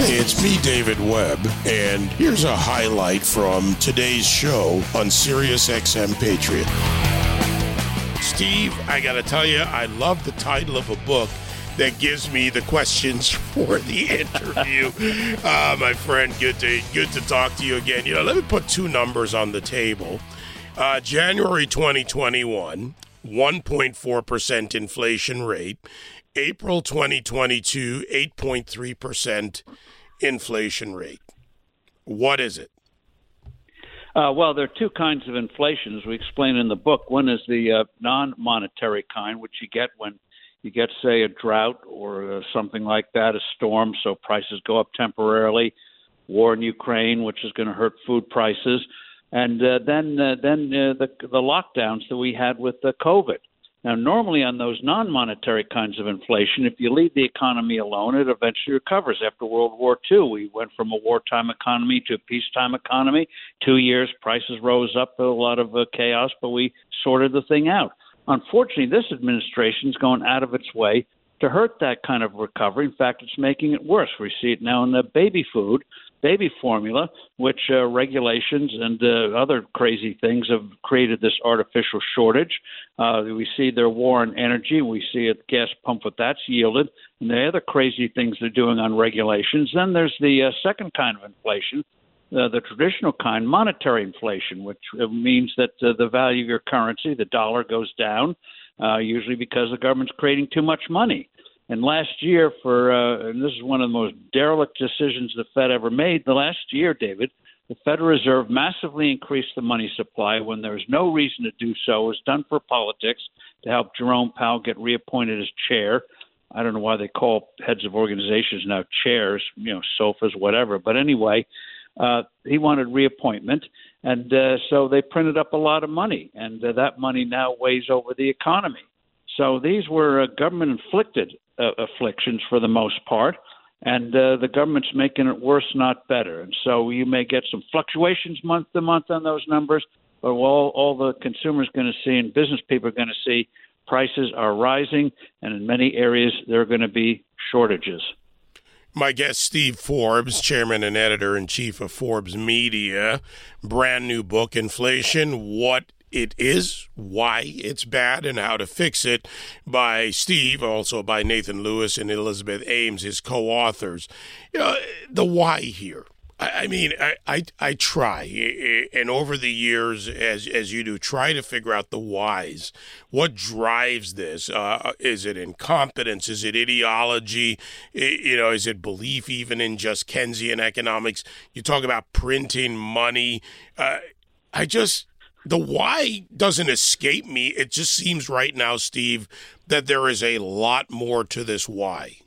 Hey, it's me, David Webb, and here's a highlight from today's show on Sirius XM Patriot. Steve, I got to tell you, I love the title of a book that gives me the questions for the interview. uh, my friend, good to good to talk to you again. You know, let me put two numbers on the table. Uh, January 2021, 1.4% inflation rate. April 2022, 8.3% inflation rate. What is it? Uh, well, there are two kinds of inflation, as we explain in the book. One is the uh, non monetary kind, which you get when you get, say, a drought or uh, something like that, a storm, so prices go up temporarily, war in Ukraine, which is going to hurt food prices, and uh, then uh, then uh, the the lockdowns that we had with the COVID. Now, normally on those non monetary kinds of inflation, if you leave the economy alone, it eventually recovers. After World War II, we went from a wartime economy to a peacetime economy. Two years, prices rose up, a lot of uh, chaos, but we sorted the thing out. Unfortunately, this administration's going out of its way to hurt that kind of recovery. In fact, it's making it worse. We see it now in the baby food baby formula, which uh, regulations and uh, other crazy things have created this artificial shortage. Uh, we see their war on energy. We see a gas pump what that's yielded, and the other crazy things they're doing on regulations. Then there's the uh, second kind of inflation. Uh, the traditional kind, monetary inflation, which uh, means that the value of your currency, the dollar, goes down, usually because the government's creating too much money. And last year, for uh, and this is one of the most derelict decisions the Fed ever made. The last year, David, the Federal Reserve massively increased the money supply when there was no reason to do so. It was done for politics to help Jerome Powell get reappointed as chair. I don't know why they call heads of organizations now chairs, you know, sofas, whatever. But anyway, uh, he wanted reappointment, and uh, so they printed up a lot of money, and uh, that money now weighs over the economy. So these were uh, government inflicted uh, afflictions for the most part, and uh, the government's making it worse, not better. And so you may get some fluctuations month to month on those numbers, but all, all the consumers going to see and business people are going to see prices are rising, and in many areas there are going to be shortages. My guest, Steve Forbes, chairman and editor in chief of Forbes Media, brand new book, Inflation What it is, why it's bad, and how to fix it by Steve, also by Nathan Lewis and Elizabeth Ames, his co authors. You know, the why here. I, mean, I, I, I try, and over the years, as as you do, try to figure out the whys. What drives this? Uh, is it incompetence? Is it ideology? You know, is it belief even in just Keynesian economics? You talk about printing money. Uh, I just the why doesn't escape me. It just seems right now, Steve, that there is a lot more to this why.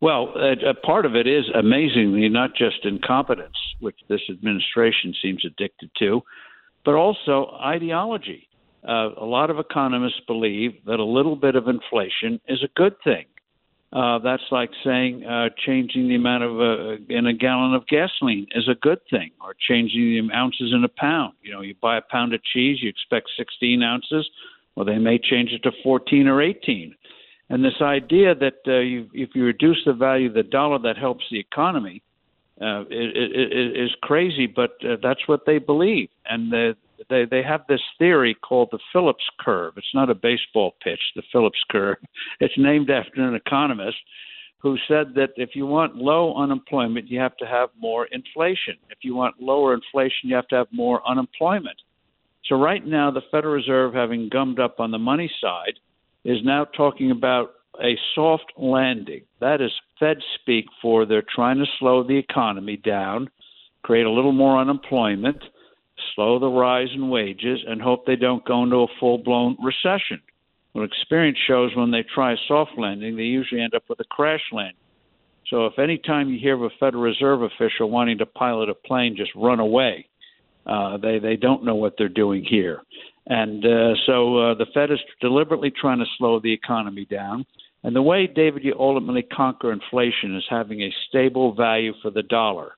Well, a part of it is amazingly not just incompetence, which this administration seems addicted to, but also ideology. Uh, a lot of economists believe that a little bit of inflation is a good thing. Uh, that's like saying uh, changing the amount of uh, in a gallon of gasoline is a good thing, or changing the ounces in a pound. You know, you buy a pound of cheese, you expect 16 ounces. Well, they may change it to 14 or 18. And this idea that uh, you, if you reduce the value of the dollar, that helps the economy, uh, it, it, it is crazy. But uh, that's what they believe, and the, they they have this theory called the Phillips curve. It's not a baseball pitch, the Phillips curve. It's named after an economist who said that if you want low unemployment, you have to have more inflation. If you want lower inflation, you have to have more unemployment. So right now, the Federal Reserve, having gummed up on the money side, is now talking about a soft landing. That is Fed speak for they're trying to slow the economy down, create a little more unemployment slow the rise in wages, and hope they don't go into a full blown recession. What experience shows when they try soft landing, they usually end up with a crash landing. So if any time you hear of a Federal Reserve official wanting to pilot a plane, just run away. Uh, they they don't know what they're doing here, and uh, so uh, the Fed is deliberately trying to slow the economy down. And the way, David, you ultimately conquer inflation is having a stable value for the dollar.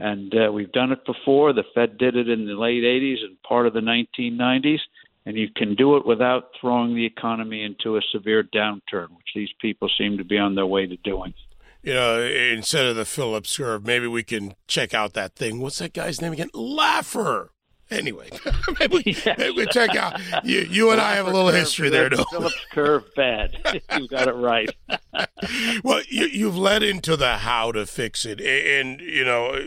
And uh, we've done it before. The Fed did it in the late 80s and part of the 1990s. And you can do it without throwing the economy into a severe downturn, which these people seem to be on their way to doing. you know, instead of the Phillips curve, maybe we can check out that thing. What's that guy's name again? Laffer. Anyway, maybe, yes. maybe check out. You, you and I have a little history there, though. Phillips curve bad. you got it right. well, you, you've led into the how to fix it, and you know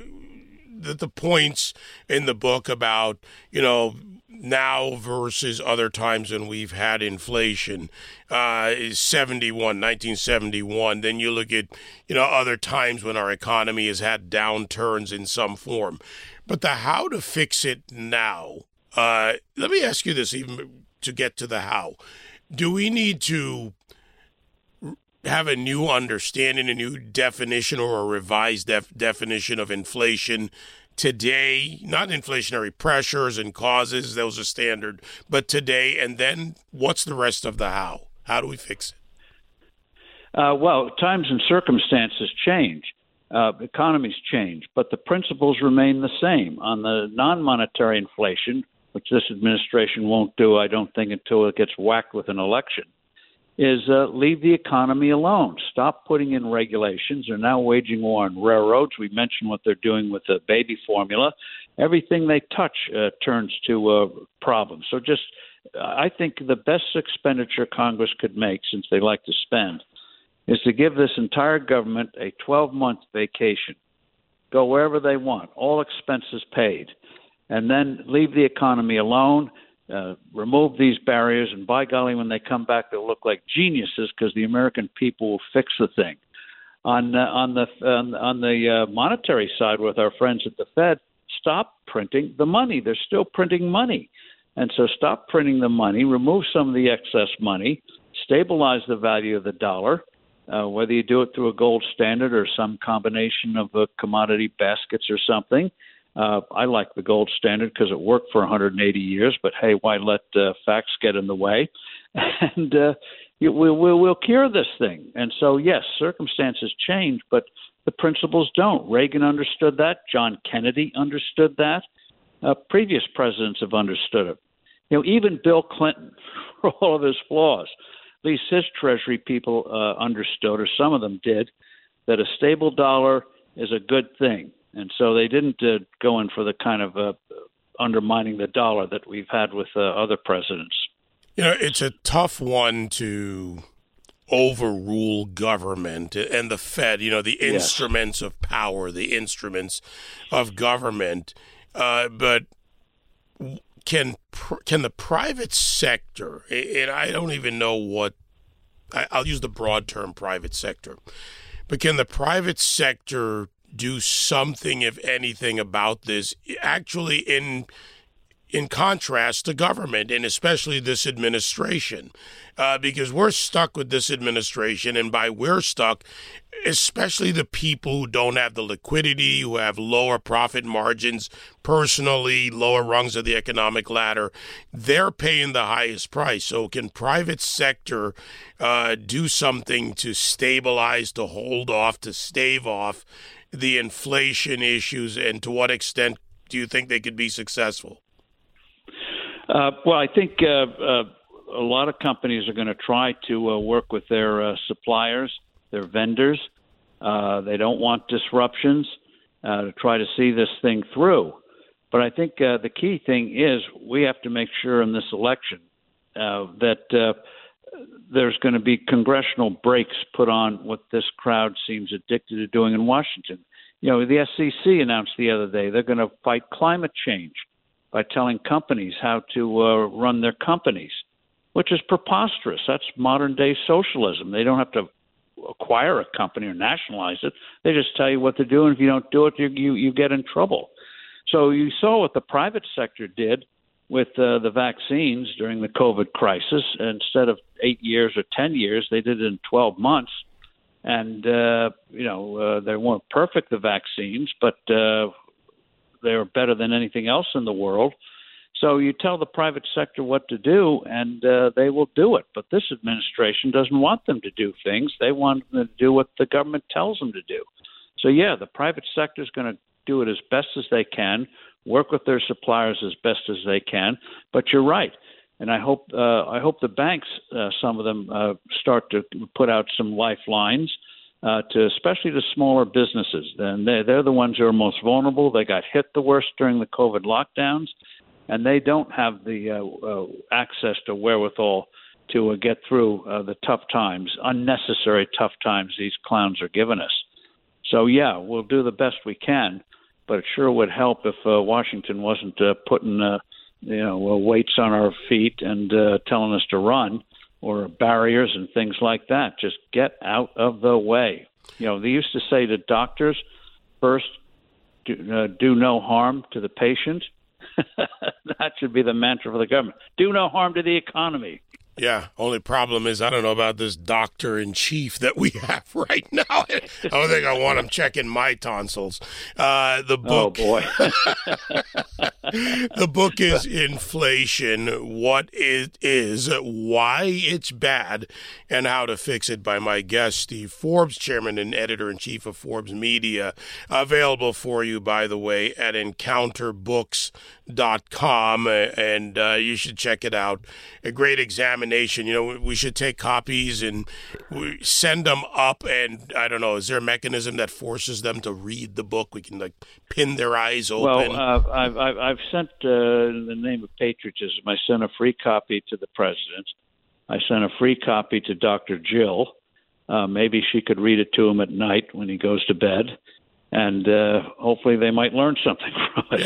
the, the points in the book about you know now versus other times when we've had inflation. Uh, is 71 1971 then you look at you know other times when our economy has had downturns in some form. But the how to fix it now uh, let me ask you this even to get to the how. Do we need to have a new understanding a new definition or a revised def- definition of inflation today, not inflationary pressures and causes, those are standard, but today, and then what's the rest of the how? How do we fix it? Uh, well, times and circumstances change. Uh, economies change, but the principles remain the same. On the non monetary inflation, which this administration won't do, I don't think, until it gets whacked with an election, is uh, leave the economy alone. Stop putting in regulations. They're now waging war on railroads. We mentioned what they're doing with the baby formula. Everything they touch uh, turns to a problem. So just, I think the best expenditure Congress could make, since they like to spend, is to give this entire government a 12 month vacation. Go wherever they want, all expenses paid, and then leave the economy alone uh, remove these barriers, and by golly, when they come back, they'll look like geniuses because the American people will fix the thing. On uh, on the on, on the uh, monetary side, with our friends at the Fed, stop printing the money. They're still printing money, and so stop printing the money. Remove some of the excess money. Stabilize the value of the dollar. Uh, whether you do it through a gold standard or some combination of uh, commodity baskets or something, uh, I like the gold standard because it worked for 180 years, but hey, why let uh, facts get in the way? And uh, we'll, we'll, we'll cure this thing. And so, yes, circumstances change, but the principles don't. Reagan understood that. John Kennedy understood that. Uh, previous presidents have understood it. You know, even Bill Clinton, for all of his flaws, at least his Treasury people uh, understood, or some of them did, that a stable dollar is a good thing and so they didn't uh, go in for the kind of uh, undermining the dollar that we've had with uh, other presidents. You know, it's a tough one to overrule government and the Fed. You know, the yes. instruments of power, the instruments of government, uh, but can can the private sector and I don't even know what I'll use the broad term private sector, but can the private sector do something, if anything, about this. Actually, in in contrast to government and especially this administration, uh, because we're stuck with this administration, and by we're stuck, especially the people who don't have the liquidity, who have lower profit margins, personally lower rungs of the economic ladder, they're paying the highest price. So, can private sector uh, do something to stabilize, to hold off, to stave off? The inflation issues, and to what extent do you think they could be successful? Uh, well, I think uh, uh, a lot of companies are going to try to uh, work with their uh, suppliers, their vendors. Uh, they don't want disruptions to try to see this thing through. But I think the key thing is we have to make sure in this election that there's going to be congressional brakes put on what this crowd seems addicted to doing in Washington. You know, the SEC announced the other day they're going to fight climate change by telling companies how to uh, run their companies, which is preposterous. That's modern day socialism. They don't have to acquire a company or nationalize it. They just tell you what to do, and if you don't do it, you you, you get in trouble. So you saw what the private sector did with uh, the vaccines during the COVID crisis. Instead of eight years or 10 years, they did it in 12 months. And, uh, you know, uh, they weren't perfect, the vaccines, but uh, they were better than anything else in the world. So you tell the private sector what to do, and uh, they will do it. But this administration doesn't want them to do things. They want them to do what the government tells them to do. So, yeah, the private sector is going to do it as best as they can work with their suppliers as best as they can. But you're right, and I hope uh, I hope the banks, uh, some of them, uh, start to put out some lifelines. uh, to especially to smaller businesses. And they, they're the ones who are most vulnerable. They got hit the worst during the COVID lockdowns, and they don't have the uh, uh, access to wherewithal to uh, get through uh, the tough times, unnecessary tough times these clowns are giving us. So yeah, we'll do the best we can, but it sure would help if uh, Washington wasn't uh, putting uh, you know uh, weights on our feet and uh, telling us to run or barriers and things like that. Just get out of the way. You know, they used to say to doctors, first, do, uh, do no harm to the patient. that should be the mantra for the government. Do no harm to the economy. Yeah, only problem is I don't know about this doctor in chief that we have right now. I don't think I want him checking my tonsils. Uh, the Oh boy. the book is inflation: what it is, why it's bad, and how to fix it. By my guest Steve Forbes, chairman and editor in chief of Forbes Media. Available for you, by the way, at EncounterBooks.com, and uh, you should check it out. A great examination. You know, we should take copies and we send them up. And I don't know, is there a mechanism that forces them to read the book? We can like pin their eyes open. Well, uh, I've, I've, sent, uh, in the name of patriotism, I sent a free copy to the president. I sent a free copy to Dr. Jill. Uh, maybe she could read it to him at night when he goes to bed. And uh, hopefully they might learn something from it.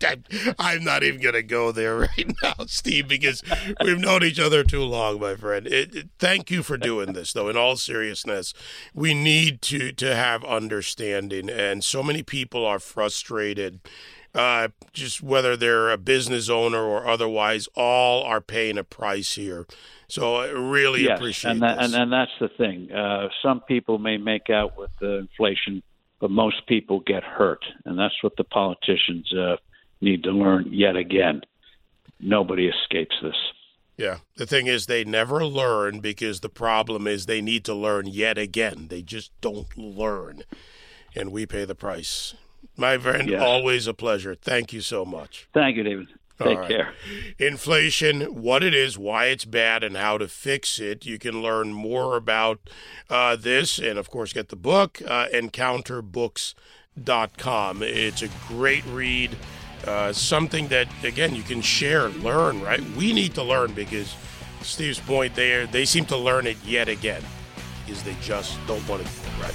Yeah. I'm not even going to go there right now, Steve, because we've known each other too long, my friend. It, it, thank you for doing this, though. In all seriousness, we need to, to have understanding, and so many people are frustrated. Uh, just whether they're a business owner or otherwise, all are paying a price here. So I really yes, appreciate and that, this. and, and that's the thing. Uh, some people may make out with the inflation, but most people get hurt, and that's what the politicians uh, need to learn yet again. Nobody escapes this. Yeah. The thing is, they never learn because the problem is they need to learn yet again. They just don't learn. And we pay the price. My friend, Yes. always a pleasure. Thank you so much. Thank you, David. Take right. care. Inflation, what it is, why it's bad, and how to fix it. You can learn more about uh, this and, of course, get the book, uh, EncounterBooks.com. It's a great read, uh, something that, again, you can share, learn, right? We need to learn because Steve's point there, they seem to learn it yet again because they just don't want to do it right.